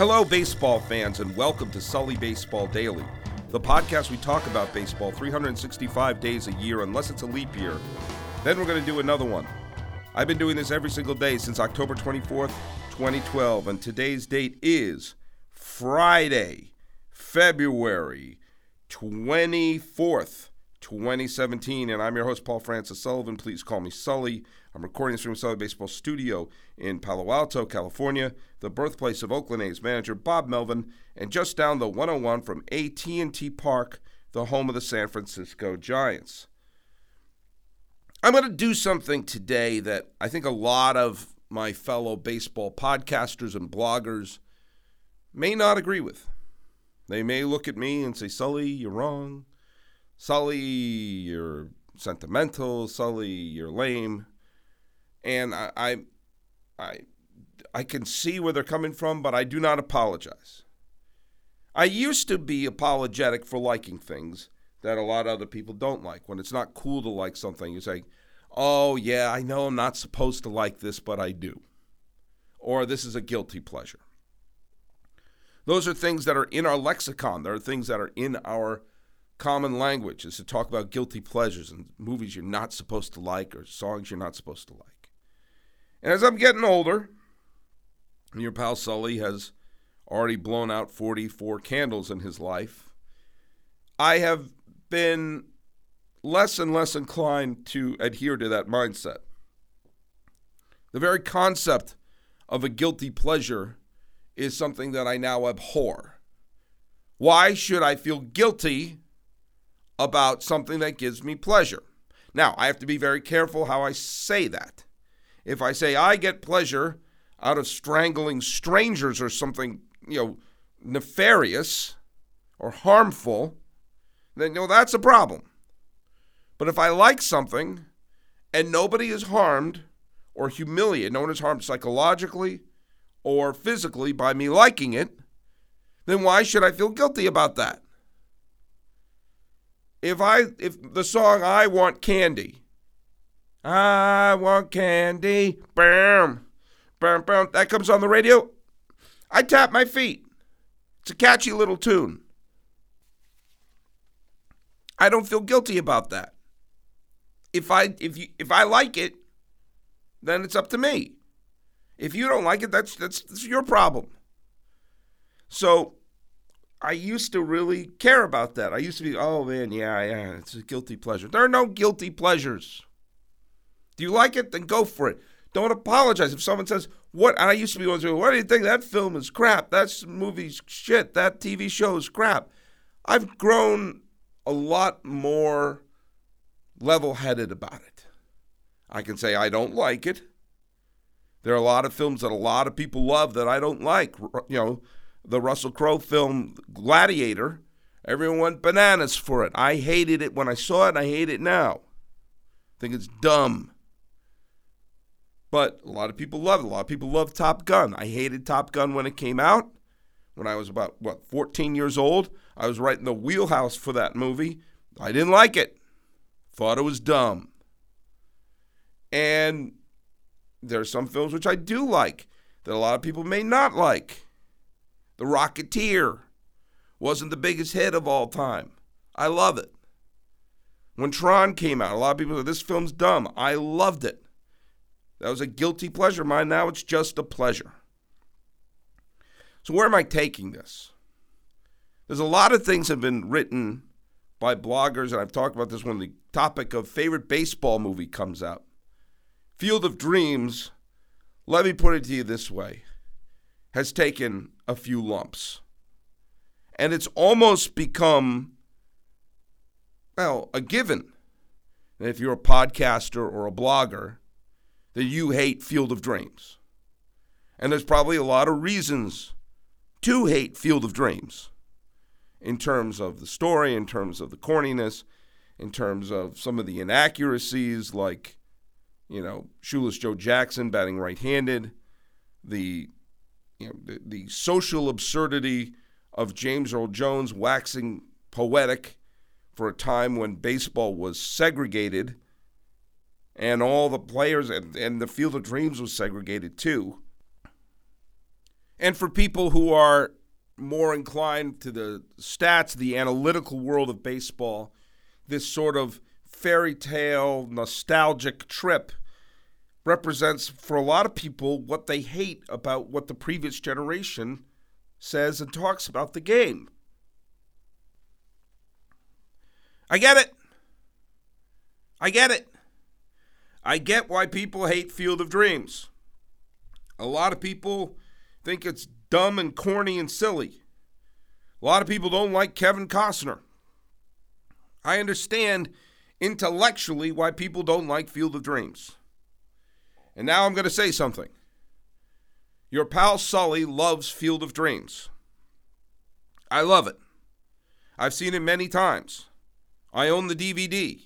Hello, baseball fans, and welcome to Sully Baseball Daily, the podcast we talk about baseball 365 days a year, unless it's a leap year. Then we're going to do another one. I've been doing this every single day since October 24th, 2012, and today's date is Friday, February 24th, 2017. And I'm your host, Paul Francis Sullivan. Please call me Sully. I'm recording this from Sully Baseball Studio in Palo Alto, California, the birthplace of Oakland A's manager Bob Melvin, and just down the 101 from AT&T Park, the home of the San Francisco Giants. I'm going to do something today that I think a lot of my fellow baseball podcasters and bloggers may not agree with. They may look at me and say, Sully, you're wrong. Sully, you're sentimental. Sully, you're lame and I, I, I, I can see where they're coming from, but I do not apologize. I used to be apologetic for liking things that a lot of other people don't like. When it's not cool to like something, you say, "Oh yeah, I know I'm not supposed to like this, but I do," or "This is a guilty pleasure." Those are things that are in our lexicon. There are things that are in our common language is to talk about guilty pleasures and movies you're not supposed to like or songs you're not supposed to like. And as I'm getting older, your pal Sully has already blown out 44 candles in his life. I have been less and less inclined to adhere to that mindset. The very concept of a guilty pleasure is something that I now abhor. Why should I feel guilty about something that gives me pleasure? Now, I have to be very careful how I say that if I say I get pleasure out of strangling strangers or something, you know, nefarious or harmful, then you know that's a problem. But if I like something and nobody is harmed or humiliated, no one is harmed psychologically or physically by me liking it, then why should I feel guilty about that? If I if the song I want candy I want candy. Bam. Bam, bam. That comes on the radio. I tap my feet. It's a catchy little tune. I don't feel guilty about that. If I if you if I like it, then it's up to me. If you don't like it, that's that's, that's your problem. So I used to really care about that. I used to be, oh man, yeah, yeah, it's a guilty pleasure. There are no guilty pleasures. Do you like it? Then go for it. Don't apologize if someone says, "What?" And I used to be one "What do you think? That film is crap. That movie's shit. That TV show is crap." I've grown a lot more level-headed about it. I can say I don't like it. There are a lot of films that a lot of people love that I don't like. You know, the Russell Crowe film Gladiator. Everyone went bananas for it. I hated it when I saw it, and I hate it now. I think it's dumb. But a lot of people love it. A lot of people love Top Gun. I hated Top Gun when it came out. When I was about, what, 14 years old, I was right in the wheelhouse for that movie. I didn't like it. Thought it was dumb. And there are some films which I do like that a lot of people may not like. The Rocketeer wasn't the biggest hit of all time. I love it. When Tron came out, a lot of people said this film's dumb. I loved it. That was a guilty pleasure of mine. Now it's just a pleasure. So, where am I taking this? There's a lot of things have been written by bloggers, and I've talked about this when the topic of favorite baseball movie comes up. Field of Dreams, let me put it to you this way, has taken a few lumps. And it's almost become, well, a given. And if you're a podcaster or a blogger, that you hate Field of Dreams. And there's probably a lot of reasons to hate Field of Dreams in terms of the story, in terms of the corniness, in terms of some of the inaccuracies, like, you know, Shoeless Joe Jackson batting right handed, the, you know, the, the social absurdity of James Earl Jones waxing poetic for a time when baseball was segregated and all the players and, and the Field of Dreams was segregated too. And for people who are more inclined to the stats, the analytical world of baseball, this sort of fairy tale, nostalgic trip represents for a lot of people what they hate about what the previous generation says and talks about the game. I get it. I get it. I get why people hate Field of Dreams. A lot of people think it's dumb and corny and silly. A lot of people don't like Kevin Costner. I understand intellectually why people don't like Field of Dreams. And now I'm going to say something. Your pal Sully loves Field of Dreams. I love it. I've seen it many times. I own the DVD.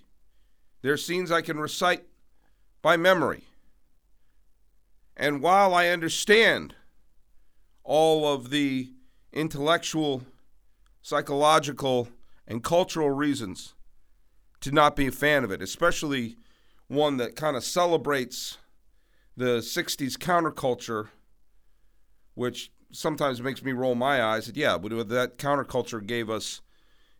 There are scenes I can recite by memory. And while I understand all of the intellectual, psychological, and cultural reasons to not be a fan of it, especially one that kind of celebrates the 60s counterculture, which sometimes makes me roll my eyes. Yeah, but that counterculture gave us,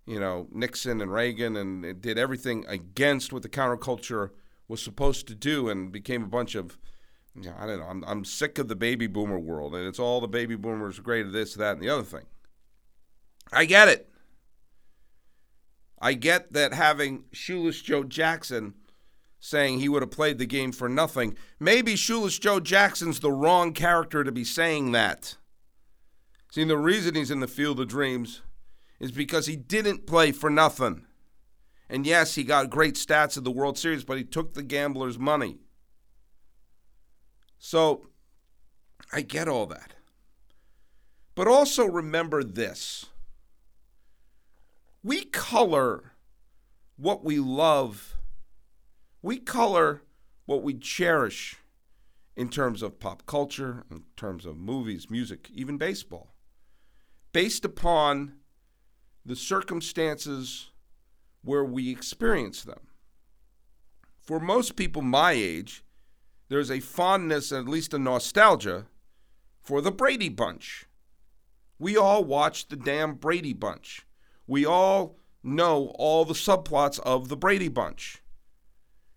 you know, Nixon and Reagan and it did everything against what the counterculture was supposed to do and became a bunch of yeah, I don't know. I'm, I'm sick of the baby boomer world, and it's all the baby boomers are great at this, that, and the other thing. I get it. I get that having Shoeless Joe Jackson saying he would have played the game for nothing. Maybe Shoeless Joe Jackson's the wrong character to be saying that. See, the reason he's in the Field of Dreams is because he didn't play for nothing. And yes, he got great stats in the World Series, but he took the gambler's money. So I get all that. But also remember this we color what we love, we color what we cherish in terms of pop culture, in terms of movies, music, even baseball, based upon the circumstances where we experience them. For most people my age, there's a fondness, at least a nostalgia, for the Brady Bunch. We all watched the damn Brady Bunch. We all know all the subplots of the Brady Bunch.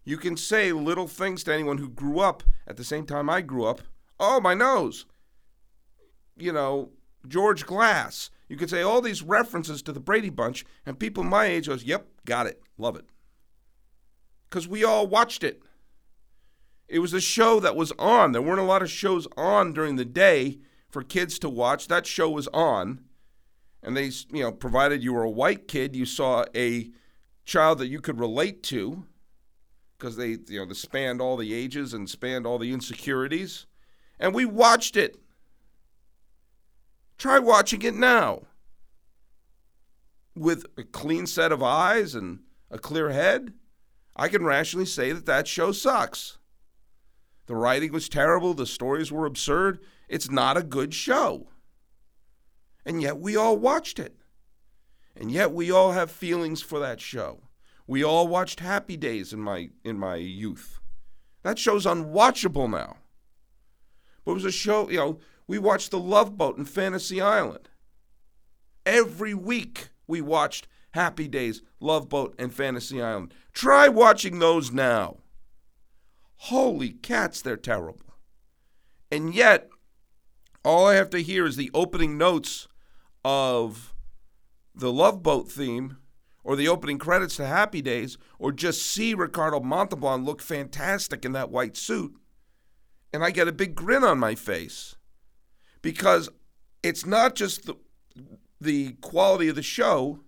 You can say little things to anyone who grew up at the same time I grew up. Oh, my nose. You know, George Glass. You could say all these references to the Brady Bunch, and people my age goes, "Yep, got it, love it," because we all watched it. It was a show that was on. There weren't a lot of shows on during the day for kids to watch. That show was on. And they, you know, provided you were a white kid, you saw a child that you could relate to because they, you know, they spanned all the ages and spanned all the insecurities. And we watched it. Try watching it now with a clean set of eyes and a clear head. I can rationally say that that show sucks. The writing was terrible. The stories were absurd. It's not a good show. And yet we all watched it. And yet we all have feelings for that show. We all watched Happy Days in my in my youth. That show's unwatchable now. But it was a show, you know, we watched The Love Boat and Fantasy Island. Every week we watched Happy Days, Love Boat, and Fantasy Island. Try watching those now. Holy cats, they're terrible. And yet, all I have to hear is the opening notes of the Love Boat theme or the opening credits to Happy Days or just see Ricardo Montalban look fantastic in that white suit. And I get a big grin on my face because it's not just the, the quality of the show,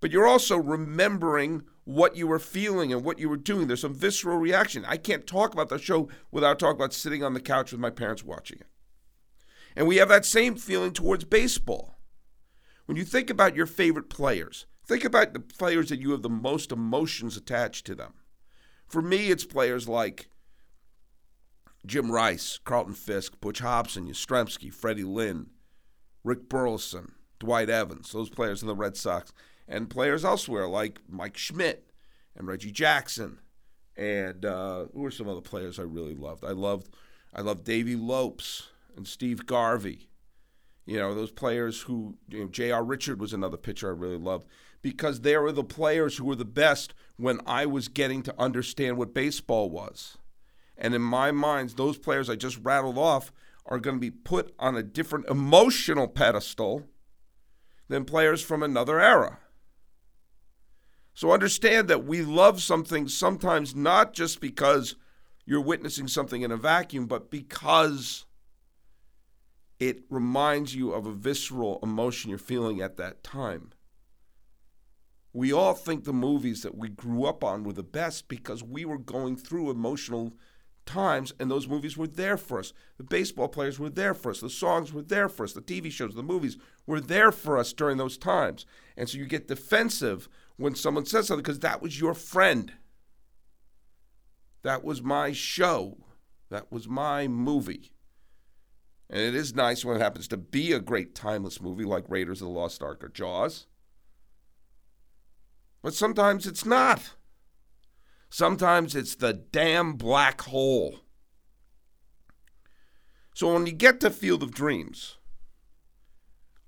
but you're also remembering what you were feeling and what you were doing. There's some visceral reaction. I can't talk about the show without talking about sitting on the couch with my parents watching it. And we have that same feeling towards baseball. When you think about your favorite players, think about the players that you have the most emotions attached to them. For me, it's players like Jim Rice, Carlton Fisk, Butch Hobson, Yastrzemski, Freddie Lynn, Rick Burleson, Dwight Evans, those players in the Red Sox and players elsewhere like Mike Schmidt and Reggie Jackson, and uh, who are some other players I really loved? I loved I loved Davey Lopes and Steve Garvey You know, those players who, you know, J.R. Richard was another pitcher I really loved because they were the players who were the best when I was getting to understand what baseball was. And in my mind, those players I just rattled off are going to be put on a different emotional pedestal than players from another era. So understand that we love something sometimes not just because you're witnessing something in a vacuum, but because it reminds you of a visceral emotion you're feeling at that time. We all think the movies that we grew up on were the best because we were going through emotional times and those movies were there for us. The baseball players were there for us. The songs were there for us. The TV shows, the movies were there for us during those times. And so you get defensive when someone says something because that was your friend. That was my show. That was my movie. And it is nice when it happens to be a great timeless movie like Raiders of the Lost Ark or Jaws. But sometimes it's not. Sometimes it's the damn black hole. So when you get to Field of Dreams,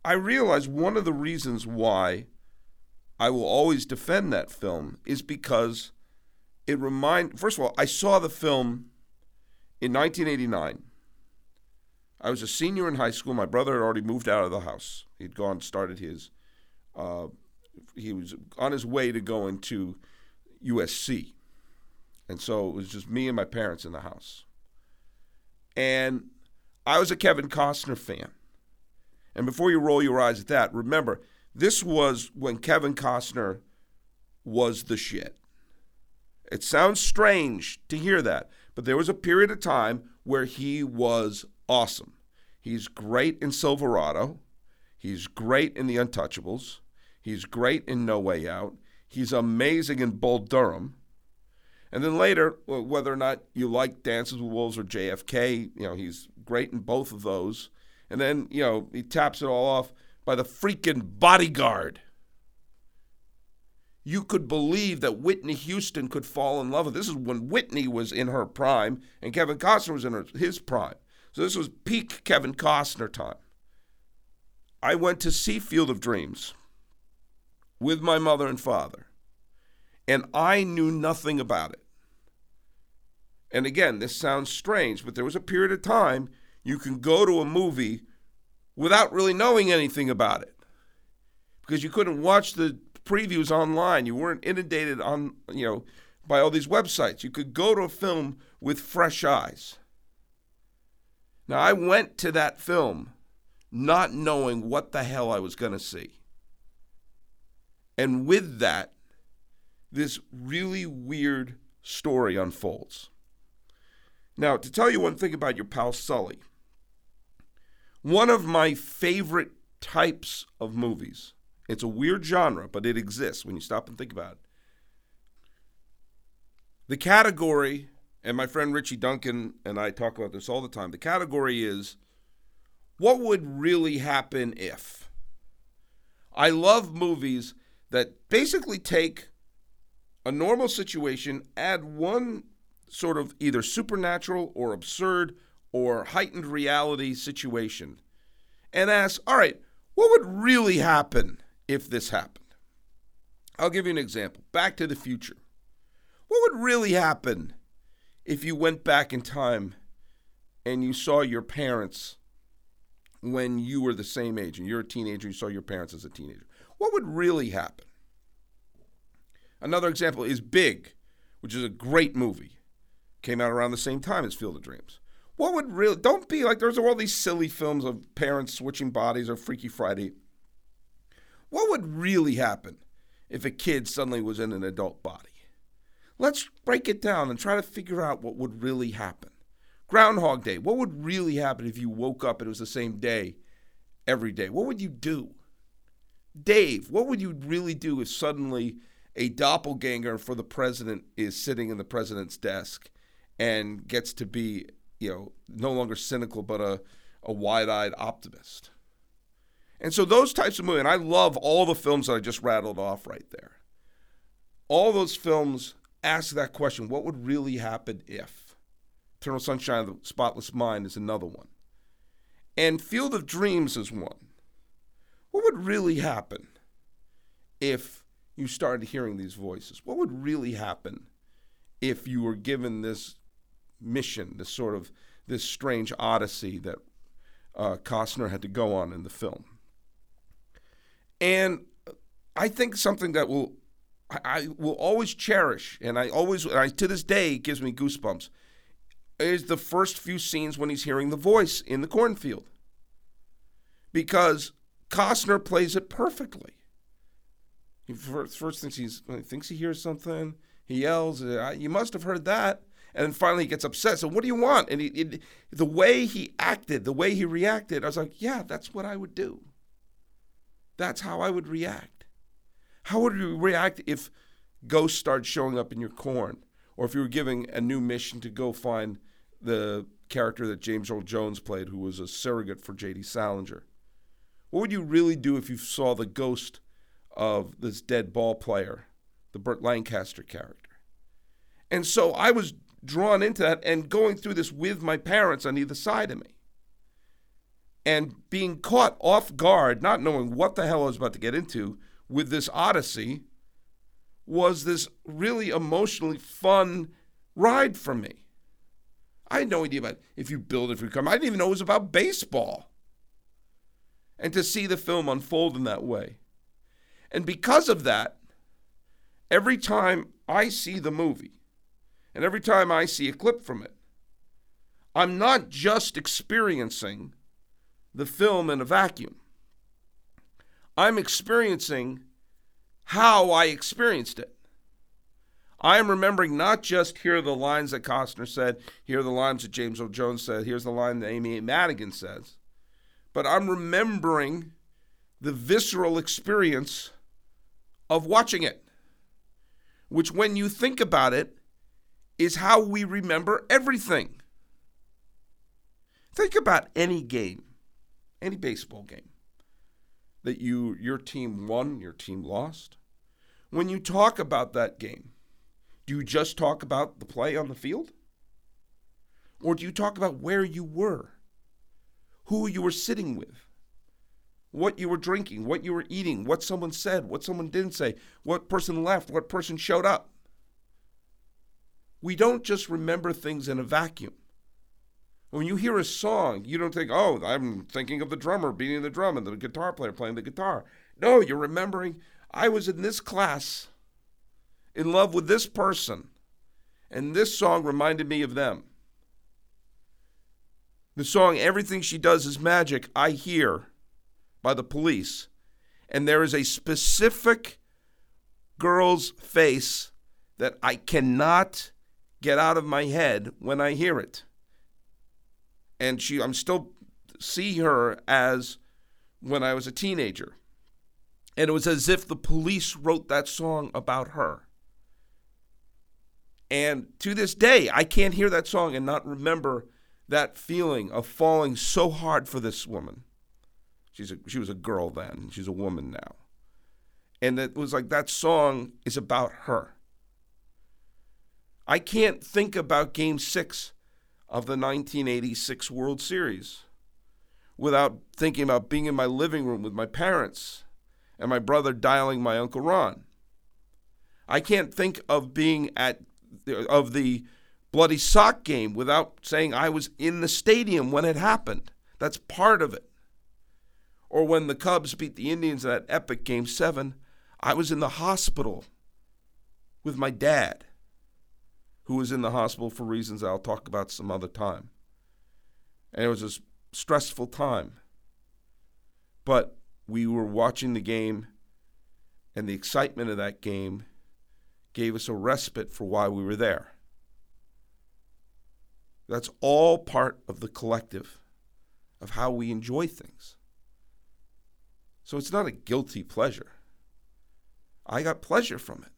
I realize one of the reasons why I will always defend that film is because it remind first of all, I saw the film in 1989. I was a senior in high school. My brother had already moved out of the house. He'd gone started his uh, he was on his way to going to USC. And so it was just me and my parents in the house. And I was a Kevin Costner fan. And before you roll your eyes at that, remember, this was when Kevin Costner was the shit. It sounds strange to hear that, but there was a period of time where he was awesome. He's great in Silverado. He's great in The Untouchables. He's great in No Way Out. He's amazing in Bull Durham. And then later, whether or not you like Dances with Wolves or JFK, you know, he's great in both of those. And then, you know, he taps it all off by the freaking bodyguard. You could believe that Whitney Houston could fall in love with. This is when Whitney was in her prime and Kevin Costner was in her, his prime. So this was peak Kevin Costner time. I went to see Field of Dreams with my mother and father, and I knew nothing about it. And again, this sounds strange, but there was a period of time you can go to a movie without really knowing anything about it because you couldn't watch the previews online. You weren't inundated on, you know, by all these websites. You could go to a film with fresh eyes. Now, I went to that film not knowing what the hell I was going to see. And with that, this really weird story unfolds. Now, to tell you one thing about your pal Sully, one of my favorite types of movies, it's a weird genre, but it exists when you stop and think about it. The category, and my friend Richie Duncan and I talk about this all the time, the category is what would really happen if? I love movies that basically take a normal situation, add one sort of either supernatural or absurd or heightened reality situation, and ask, all right, what would really happen if this happened? I'll give you an example Back to the Future. What would really happen if you went back in time and you saw your parents when you were the same age and you're a teenager, you saw your parents as a teenager? what would really happen? Another example is Big, which is a great movie. Came out around the same time as Field of Dreams. What would really, don't be like, there's all these silly films of parents switching bodies or Freaky Friday. What would really happen if a kid suddenly was in an adult body? Let's break it down and try to figure out what would really happen. Groundhog Day, what would really happen if you woke up and it was the same day every day? What would you do? Dave, what would you really do if suddenly a doppelganger for the president is sitting in the president's desk and gets to be, you know, no longer cynical but a, a wide-eyed optimist? And so those types of movies, and I love all the films that I just rattled off right there. All those films ask that question: What would really happen if? Eternal Sunshine of the Spotless Mind is another one. And Field of Dreams is one. What would really happen if you started hearing these voices? What would really happen if you were given this mission, this sort of this strange odyssey that uh, Costner had to go on in the film? And I think something that will I, will always cherish, and I always, and I, to this day, gives me goosebumps, is the first few scenes when he's hearing the voice in the cornfield. Because Costner plays it perfectly. He first, thinks he's he thinks he hears something. He yells, "You must have heard that!" And then finally he gets upset. So what do you want? And he, the way he acted, the way he reacted, I was like, "Yeah, that's what I would do. That's how I would react." How would you react if ghosts started showing up in your corn? Or if you were giving a new mission to go find the character that James Earl Jones played, who was a surrogate for J.D. Salinger? What would you really do if you saw the ghost of this dead ball player, the Burt Lancaster character? And so I was drawn into that and going through this with my parents on either side of me. And being caught off guard, not knowing what the hell I was about to get into, with this Odyssey was this really emotionally fun ride for me. I had no idea about if you build if you come. I didn't even know it was about baseball. And to see the film unfold in that way. And because of that, every time I see the movie and every time I see a clip from it, I'm not just experiencing the film in a vacuum. I'm experiencing how I experienced it. I am remembering not just here are the lines that Costner said, here are the lines that James Earl Jones said, here's the line that Amy Madigan says, but I'm remembering the visceral experience of watching it, which, when you think about it, is how we remember everything. Think about any game, any baseball game that you your team won, your team lost. When you talk about that game, do you just talk about the play on the field? Or do you talk about where you were? Who you were sitting with? What you were drinking, what you were eating, what someone said, what someone didn't say, what person left, what person showed up. We don't just remember things in a vacuum. When you hear a song, you don't think, oh, I'm thinking of the drummer beating the drum and the guitar player playing the guitar. No, you're remembering, I was in this class, in love with this person, and this song reminded me of them. The song Everything She Does Is Magic, I hear by the police. And there is a specific girl's face that I cannot get out of my head when I hear it and she I'm still see her as when I was a teenager. And it was as if the police wrote that song about her. And to this day, I can't hear that song and not remember that feeling of falling so hard for this woman. She's a, she was a girl then, she's a woman now. And it was like that song is about her. I can't think about game six of the 1986 World Series without thinking about being in my living room with my parents and my brother dialing my Uncle Ron. I can't think of being at of the bloody sock game without saying I was in the stadium when it happened. That's part of it. Or when the Cubs beat the Indians in that epic game 7, I was in the hospital with my dad who was in the hospital for reasons I'll talk about some other time. And it was a stressful time. But we were watching the game, and the excitement of that game gave us a respite for why we were there. That's all part of the collective of how we enjoy things. So it's not a guilty pleasure. I got pleasure from it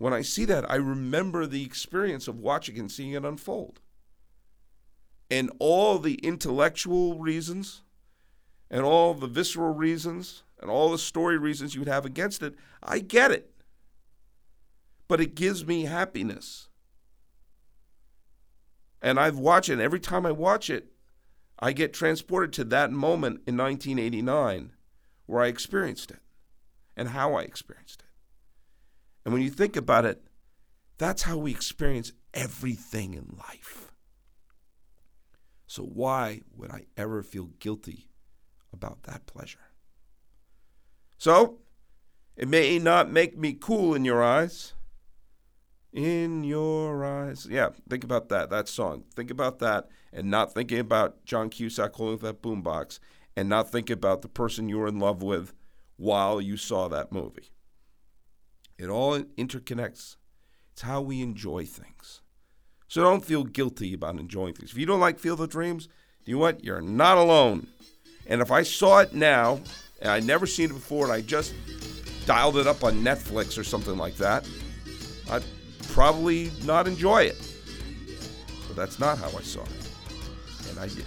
when I see that, I remember the experience of watching and seeing it unfold. And all the intellectual reasons and all the visceral reasons and all the story reasons you would have against it, I get it. But it gives me happiness. And I've watched it, and every time I watch it, I get transported to that moment in 1989 where I experienced it and how I experienced it. And when you think about it, that's how we experience everything in life. So, why would I ever feel guilty about that pleasure? So, it may not make me cool in your eyes. In your eyes. Yeah, think about that, that song. Think about that and not thinking about John Cusack holding that boombox and not thinking about the person you were in love with while you saw that movie. It all interconnects. It's how we enjoy things. So don't feel guilty about enjoying things. If you don't like Field of Dreams, you know what? You're not alone. And if I saw it now, and I'd never seen it before, and I just dialed it up on Netflix or something like that, I'd probably not enjoy it. But that's not how I saw it. And I did.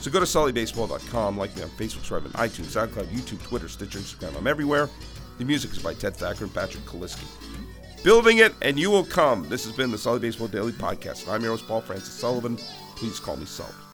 So go to sullybaseball.com, like me on Facebook, subscribe on iTunes, SoundCloud, YouTube, Twitter, Stitcher, Instagram. I'm everywhere. The music is by Ted Thacker and Patrick Kaliski. Building it and you will come. This has been the Sully Baseball Daily Podcast. I'm your host, Paul Francis Sullivan. Please call me Sully.